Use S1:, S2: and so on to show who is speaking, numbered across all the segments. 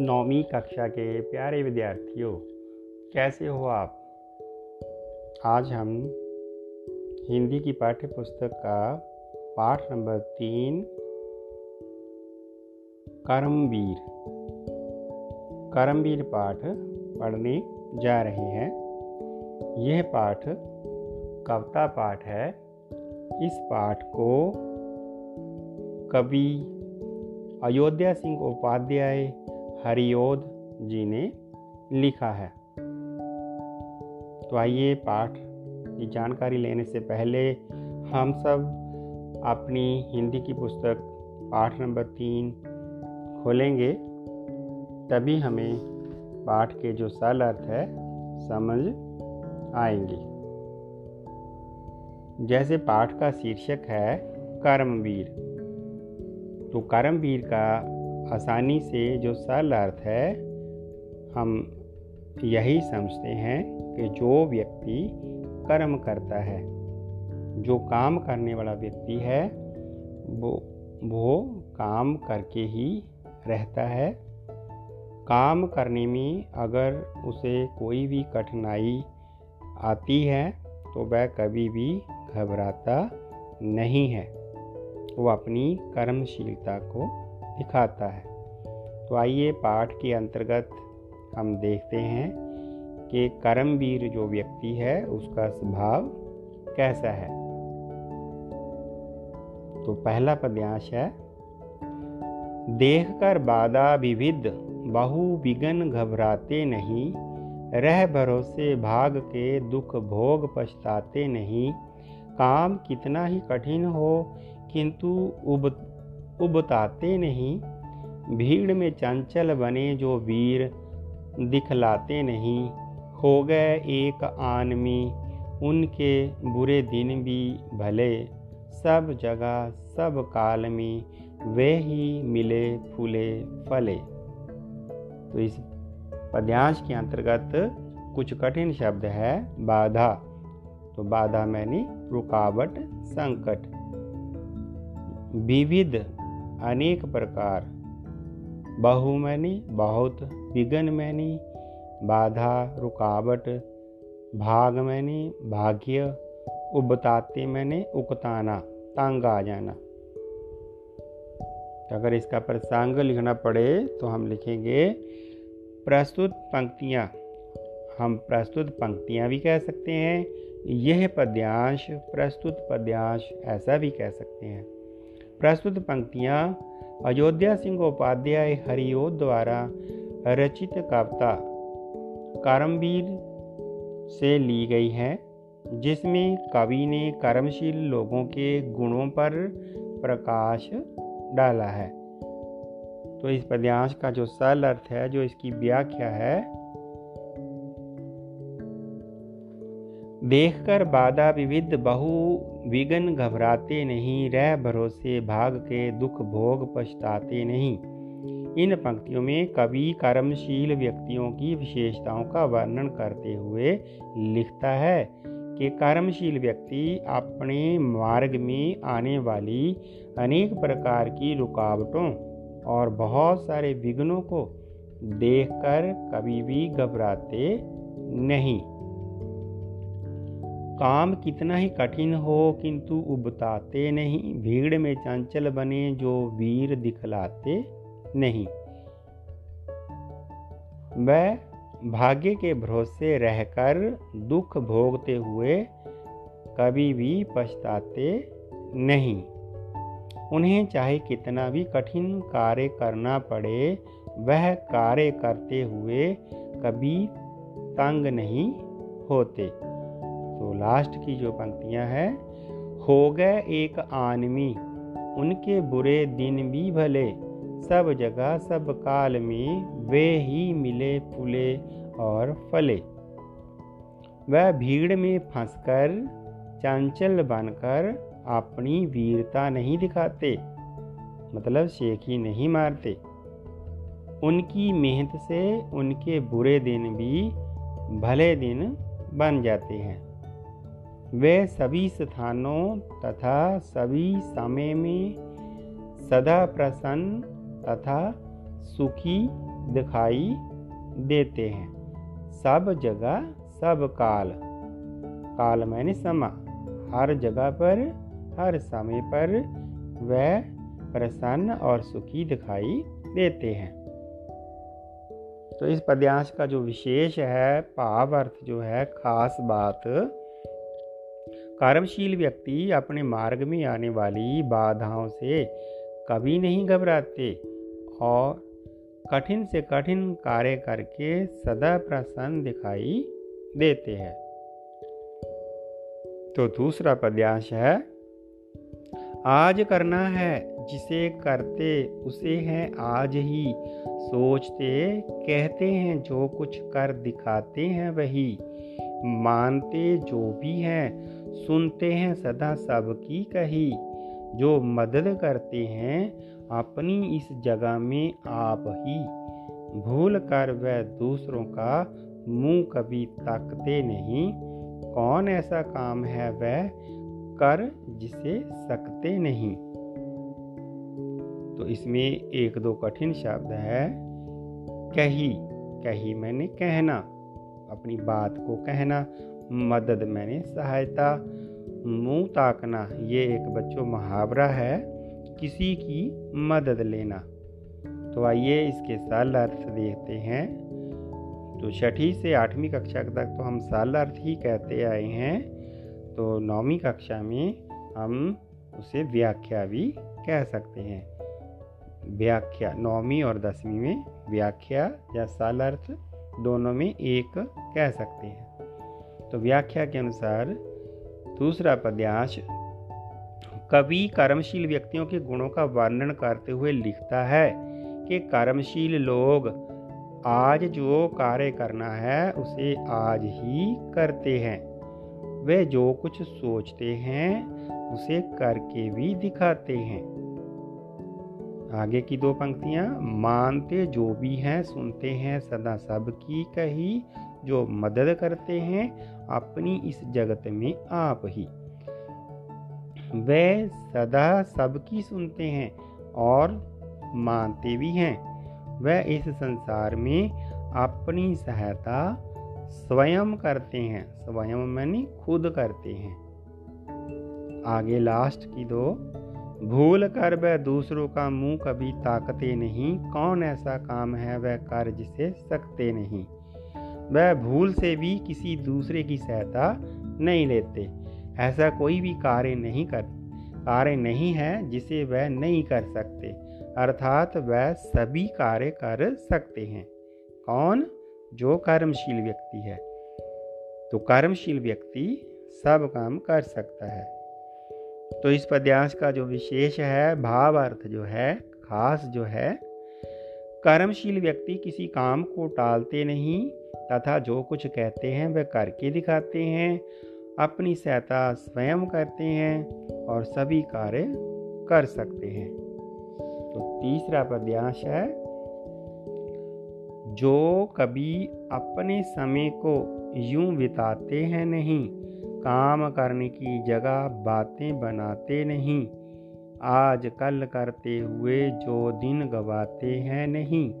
S1: नौवीं कक्षा के प्यारे विद्यार्थियों, कैसे हो आप? आज हम हिंदी की पाठ्य पुस्तक का पाठ नंबर तीन, कर्मवीर। कर्मवीर पाठ पढ़ने जा रहे हैं। यह पाठ, कविता पाठ है। इस पाठ को कवि अयोध्या सिंह उपाध्याय हरियोध जी ने लिखा है। तो आइए पाठ की जानकारी लेने से पहले हम सब अपनी हिंदी की पुस्तक पाठ नंबर तीन खोलेंगे। तभी हमें पाठ के जो सरल अर्थ है, समझ आएँगे। जैसे पाठ का शीर्षक है, कर्मवीर। तो कर्मवीर का आसानी से जो सरल अर्थ है, हम यही समझते हैं कि जो व्यक्ति कर्म करता है, जो काम करने वाला व्यक्ति है, वो वो काम करके ही रहता है। काम करने में अगर उसे कोई भी कठिनाई आती है तो वह कभी भी घबराता नहीं है। वो अपनी कर्मशीलता को दिखाता है। तो आइए पाठ के अंतर्गत हम देखते हैं कि कर्मवीर जो व्यक्ति है, उसका स्वभाव कैसा है। तो पहला पद्यांश है देख कर बाधा विविध, बहु विघन घबराते नहीं, रह भरोसे भाग के दुख भोग पछताते नहीं, काम कितना ही कठिन हो, किंतु उबताते नहीं, भीड़ में चंचल बने जो वीर दिखलाते नहीं। हो गए एक आनमी, उनके बुरे दिन भी भले। सब जगह, सब काल में वे ही मिले फूले फले। तो इस पद्यांश के अंतर्गत कुछ कठिन शब्द है, बाधा। तो बाधा मैंने रुकावट, संकट। विविध अनेक प्रकार। बहु मैनी बहुत विघन मैनी बाधा, रुकावट भाग मैनी भाग्य, उबताते मैंने, उकताना, तंग आ जाना। तो अगर इसका प्रसंग लिखना पड़े तो हम लिखेंगे, प्रस्तुत पंक्तियाँ। हम प्रस्तुत पंक्तियाँ भी कह सकते हैं, यह पद्यांश, प्रस्तुत पद्यांश, ऐसा भी कह सकते हैं। प्रस्तुत पंक्तियाँ अयोध्या सिंह उपाध्याय हरिओ द्वारा रचित कविता कर्मवीर से ली गई है, जिसमें कवि ने कर्मशील लोगों के गुणों पर प्रकाश डाला है। तो इस पद्यांश का जो सरल अर्थ है, जो इसकी व्याख्या है देखकर बाधा विविध बहु विघन घबराते नहीं, रह भरोसे भाग के दुख भोग पछताते नहीं। इन पंक्तियों में कवि कर्मशील व्यक्तियों की विशेषताओं का वर्णन करते हुए लिखता है कि कर्मशील व्यक्ति अपने मार्ग में आने वाली अनेक प्रकार की रुकावटों और बहुत सारे विघ्नों को देखकर कभी भी घबराते नहीं। काम कितना ही कठिन हो, किंतु उबताते नहीं। भीड़ में चंचल बने जो वीर दिखलाते नहीं। वह भाग्य के भरोसे रहकर दुख भोगते हुए कभी भी पछताते नहीं। उन्हें चाहे कितना भी कठिन कार्य करना पड़े, वह कार्य करते हुए कभी तंग नहीं होते। तो लास्ट की जो पंक्तियाँ हैं, हो गए एक आनमी उनके बुरे दिन भी भले, सब जगह सब काल में वे ही मिले फूले और फले। वह भीड़ में फंसकर, चंचल बनकर अपनी वीरता नहीं दिखाते मतलब शेखी नहीं मारते। उनकी मेहनत से उनके बुरे दिन भी भले दिन बन जाते हैं। वे सभी स्थानों तथा सभी समय में सदा प्रसन्न तथा सुखी दिखाई देते हैं। सब जगह, सब काल। काल मैंने समा। हर जगह पर, हर समय पर वह प्रसन्न और सुखी दिखाई देते हैं। तो इस पद्यांश का जो विशेष है भाव अर्थ जो है, खास बात कर्मशील व्यक्ति अपने मार्ग में आने वाली बाधाओं से कभी नहीं घबराते और कठिन से कठिन कार्य करके सदा प्रसन्न दिखाई देते हैं। तो दूसरा पद्यांश है, आज करना है, जिसे करते उसे है, आज ही सोचते कहते हैं, जो कुछ कर दिखाते हैं वही, मानते जो भी हैं सुनते हैं सदा सबकी कही। जो मदद करते हैं, अपनी इस जगह में आप ही। भूल कर वह दूसरों का मुँह कभी ताकते नहीं। कौन ऐसा काम है वह कर जिसे सकते नहीं। तो इसमें एक दो कठिन शब्द है। कही कही मैंने कहना। अपनी बात को कहना। मदद मैंने, सहायता मुँह ताकना, ये एक बच्चों मुहावरा है, किसी की मदद लेना। तो आइए इसके साल अर्थ देखते हैं। तो छठी से आठवीं कक्षा तक तो हम साल अर्थ ही कहते आए हैं। तो नौवीं कक्षा में हम उसे व्याख्या भी कह सकते हैं। व्याख्या, नौवीं और दसवीं में व्याख्या या साल अर्थ दोनों में एक कह सकते हैं। तो व्याख्या के अनुसार दूसरा पद्यांश, कवि कर्मशील व्यक्तियों के गुणों का वर्णन करते हुए लिखता है कि कर्मशील लोग आज जो कार्य करना है, उसे आज ही करते हैं। वे जो कुछ सोचते हैं, उसे करके भी दिखाते हैं। आगे की दो पंक्तियाँ, मानते जो भी हैं, सुनते हैं, सदा सबकी कही जो मदद करते हैं अपनी इस जगत में आप ही। वे सदा सबकी सुनते हैं और मानते भी हैं। वह इस संसार में अपनी सहायता स्वयं करते हैं। स्वयं मैंने खुद करते हैं। आगे लास्ट की दो, भूल कर वह दूसरों का मुँह कभी ताकते नहीं। कौन ऐसा काम है वह कर जिसे सकते नहीं। वह भूल से भी किसी दूसरे की सहायता नहीं लेते। ऐसा कोई भी कार्य नहीं कर, कार्य नहीं है जिसे वह नहीं कर सकते। अर्थात वह सभी कार्य कर सकते हैं। कौन? जो कर्मशील व्यक्ति है। तो कर्मशील व्यक्ति सब काम कर सकता है। तो इस पद्यांश का जो विशेष है, भाव अर्थ जो है, खास जो है, कर्मशील व्यक्ति किसी काम को टालते नहीं तथा जो कुछ कहते हैं वह करके दिखाते हैं, अपनी सहायता स्वयं करते हैं और सभी कार्य कर सकते हैं। तो तीसरा पद्यांश है, जो कभी अपने समय को यूँ बिताते हैं नहीं, काम करने की जगह बातें बनाते नहीं, आज कल करते हुए जो दिन गवाते हैं नहीं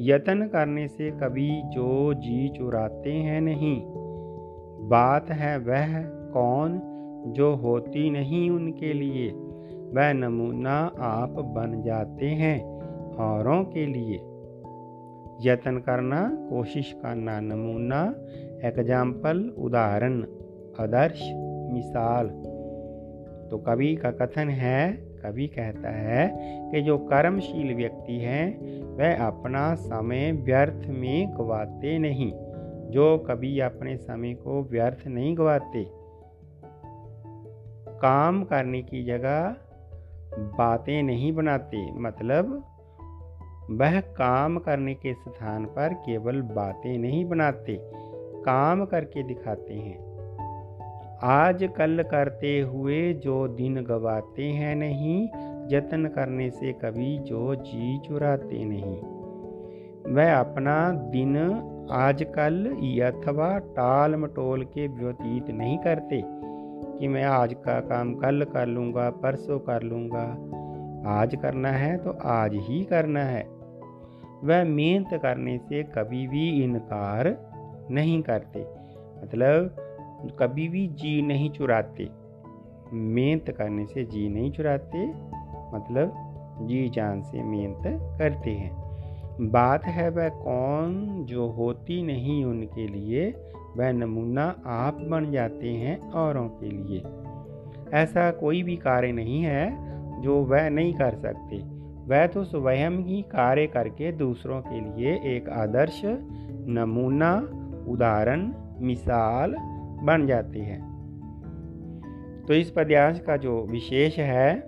S1: यत्न करने से कभी जो जी चुराते हैं नहीं। बात है वह कौन जो होती नहीं उनके लिए। वह नमूना आप बन जाते हैं औरों के लिए। यत्न करना, कोशिश करना, नमूना एग्ज़ाम्पल उदाहरण, आदर्श, मिसाल। तो कवि का कथन है कवि कहता है कि जो कर्मशील व्यक्ति हैं, वह अपना समय व्यर्थ में गवाते नहीं। जो कभी अपने समय को व्यर्थ नहीं गवाते। काम करने की जगह बातें नहीं बनाते मतलब वह काम करने के स्थान पर केवल बातें नहीं बनाते, काम करके दिखाते हैं। आज कल करते हुए जो दिन गवाते हैं नहीं, जतन करने से कभी जो जी चुराते नहीं। वह अपना दिन आजकल अथवा टाल मटोल के व्यतीत नहीं करते कि मैं आज का काम कल कर लूँगा, परसों कर लूँगा। आज करना है तो आज ही करना है। वह मेहनत करने से कभी भी इनकार नहीं करते। मतलब कभी भी जी नहीं चुराते। मेहनत करने से जी नहीं चुराते मतलब जी जान से मेहनत करते हैं। बात है वह कौन जो होती नहीं उनके लिए, वह नमूना आप बन जाते हैं औरों के लिए। ऐसा कोई भी कार्य नहीं है जो वह नहीं कर सकते। वह तो स्वयं ही कार्य करके दूसरों के लिए एक आदर्श, नमूना, उदाहरण, मिसाल बन जाती है। तो इस पद्यांश का जो विशेष है,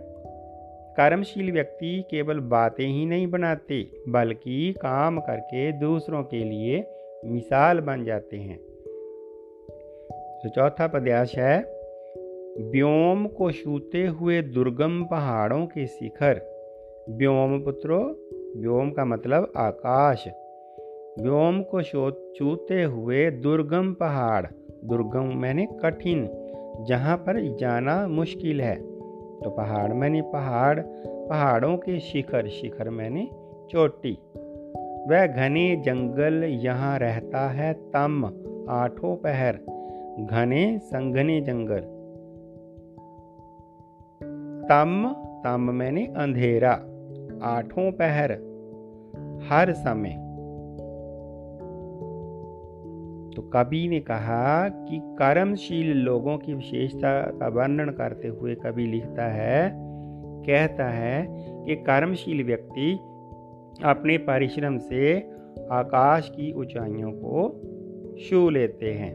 S1: कर्मशील व्यक्ति केवल बातें ही नहीं बनाते, बल्कि काम करके दूसरों के लिए मिसाल बन जाते हैं। तो चौथा पद्याश है, व्योम को छूते हुए दुर्गम पहाड़ों के शिखर। व्योम पुत्रो, व्योम का मतलब आकाश। व्योम को छूते हुए दुर्गम पहाड़। दुर्गम मैंने कठिन, जहाँ पर जाना मुश्किल है। तो पहाड़ मैंने पहाड़, पहाड़ों के शिखर शिखर मैंने चोटी। वह घने जंगल यहाँ रहता है तम, आठों पहर, घने संघने जंगल। तम तम मैंने अंधेरा, आठों पहर, हर समय। तो कवि ने कहा कि कर्मशील लोगों की विशेषता का वर्णन करते हुए कवि लिखता है, कहता है कि कर्मशील व्यक्ति अपने परिश्रम से आकाश की ऊंचाइयों को छू लेते हैं।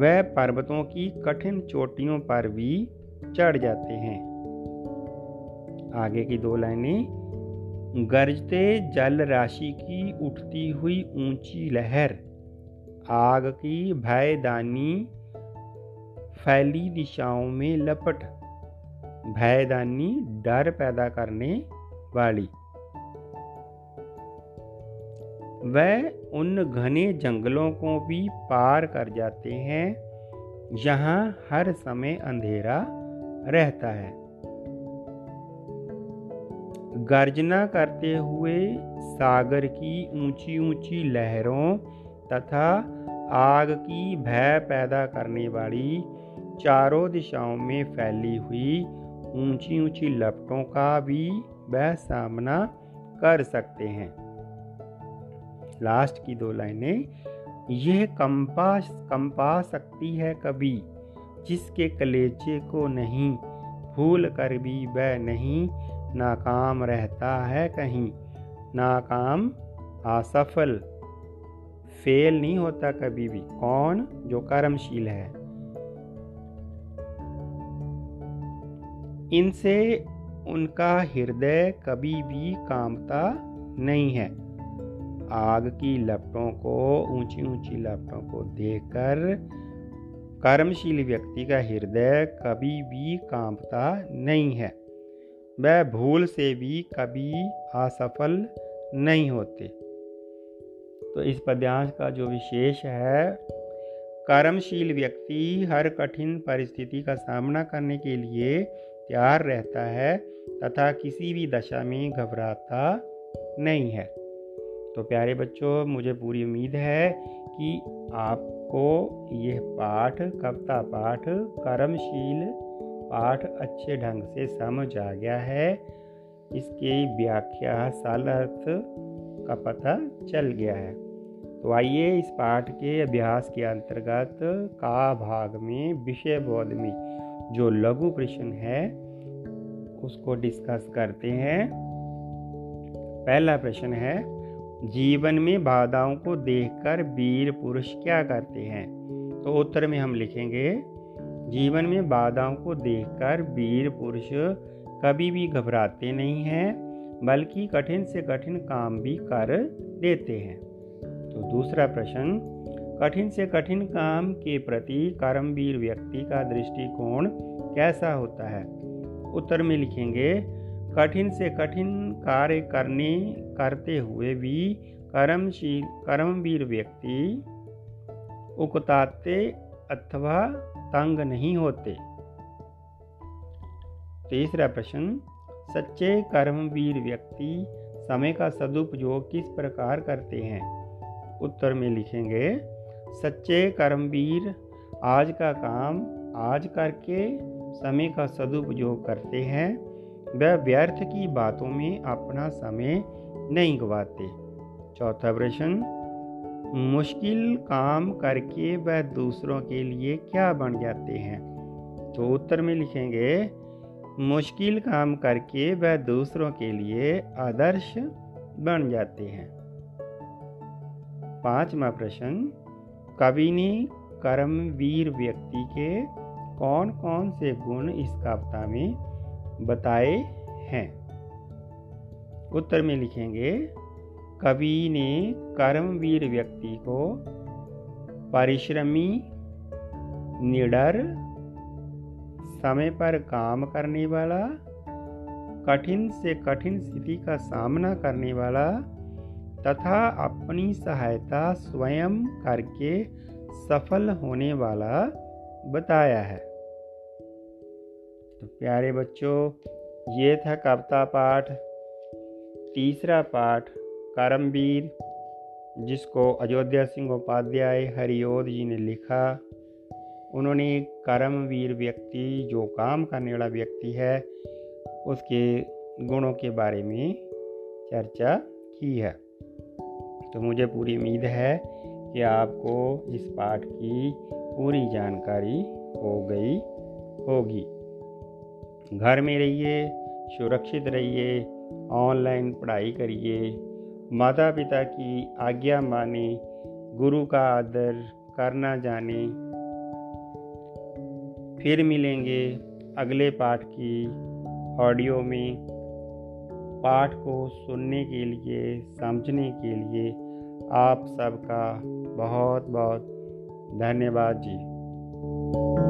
S1: वह पर्वतों की कठिन चोटियों पर भी चढ़ जाते हैं। आगे की दो लाइनें। गरजते जल राशि की उठती हुई ऊँची लहर आग की भयदानी फैली दिशाओं में लपट। भयदानी डर पैदा करने वाली। वह उन घने जंगलों को भी पार कर जाते हैं, जहाँ हर समय अंधेरा रहता है। गर्जना करते हुए सागर की ऊँची ऊँची लहरों तथा आग की भय पैदा करने वाली चारों दिशाओं में फैली हुई ऊँची ऊँची लपटों का भी वह सामना कर सकते हैं। लास्ट की दो लाइनें, यह कंपा कंपा सकती है कभी, जिसके कलेजे को नहीं, भूल कर भी वह नहीं, नाकाम रहता है कहीं, नाकाम असफल। फेल नहीं होता कभी भी। कौन? जो कर्मशील है। इनसे उनका हृदय कभी भी कामता नहीं है। आग की लपटों को ऊँची ऊँची लपटों को देखकर कर्मशील व्यक्ति का हृदय कभी भी कांपता नहीं है। वह भूल से भी कभी असफल नहीं होते। तो इस पद्यांश का जो विशेष है, कर्मशील व्यक्ति हर कठिन परिस्थिति का सामना करने के लिए तैयार रहता है तथा किसी भी दशा में घबराता नहीं है। तो प्यारे बच्चों, मुझे पूरी उम्मीद है कि आपको यह पाठ, कविता पाठ, कर्मशील पाठ अच्छे ढंग से समझ आ गया है। इसकी व्याख्या साल अर्थ का पता चल गया है। तो आइए इस पाठ के अभ्यास के अंतर्गत का भाग में विषय बोध में जो लघु प्रश्न है, उसको डिस्कस करते हैं। पहला प्रश्न है, जीवन में बाधाओं को देखकर वीर पुरुष क्या करते हैं? तो उत्तर में हम लिखेंगे, जीवन में बाधाओं को देखकर वीर पुरुष कभी भी घबराते नहीं हैं। बल्कि कठिन से कठिन काम भी कर देते हैं। तो दूसरा प्रश्न, कठिन से कठिन काम के प्रति कर्मवीर व्यक्ति का दृष्टिकोण कैसा होता है? उत्तर में लिखेंगे, कठिन से कठिन कार्य करने, करते हुए भी कर्मशील, कर्मवीर व्यक्ति उकताते अथवा तंग नहीं होते। तीसरा प्रश्न सच्चे कर्मवीर व्यक्ति समय का सदुपयोग किस प्रकार करते हैं? उत्तर में लिखेंगे, सच्चे कर्मवीर आज का काम आज करके समय का सदुपयोग करते हैं। वह व्यर्थ की बातों में अपना समय नहीं गवाते। चौथा प्रश्न, मुश्किल काम करके वह दूसरों के लिए क्या बन जाते हैं? तो उत्तर में लिखेंगे मुश्किल काम करके वह दूसरों के लिए आदर्श बन जाते हैं। पांचवा प्रश्न, कवि ने कर्मवीर व्यक्ति के कौन कौन से गुण इस कविता में बताए हैं? उत्तर में लिखेंगे, कवि ने कर्मवीर व्यक्ति को परिश्रमी, निडर समय पर काम करने वाला, कठिन से कठिन स्थिति का सामना करने वाला, तथा अपनी सहायता स्वयं करके सफल होने वाला बताया है। तो प्यारे बच्चों, ये था कविता पाठ। तीसरा पाठ, करमवीर, जिसको अयोध्या सिंह उपाध्याय हरिओद जी ने लिखा। उन्होंने कर्मवीर व्यक्ति, जो काम करने वाला व्यक्ति है, उसके गुणों के बारे में चर्चा की है। तो मुझे पूरी उम्मीद है कि आपको इस पाठ की पूरी जानकारी हो गई होगी। घर में रहिए, सुरक्षित रहिए, ऑनलाइन पढ़ाई करिए। माता पिता की आज्ञा माने, गुरु का आदर करना जाने फिर मिलेंगे अगले पाठ की ऑडियो में। पाठ को सुनने के लिए, समझने के लिए आप सबका बहुत बहुत धन्यवाद जी।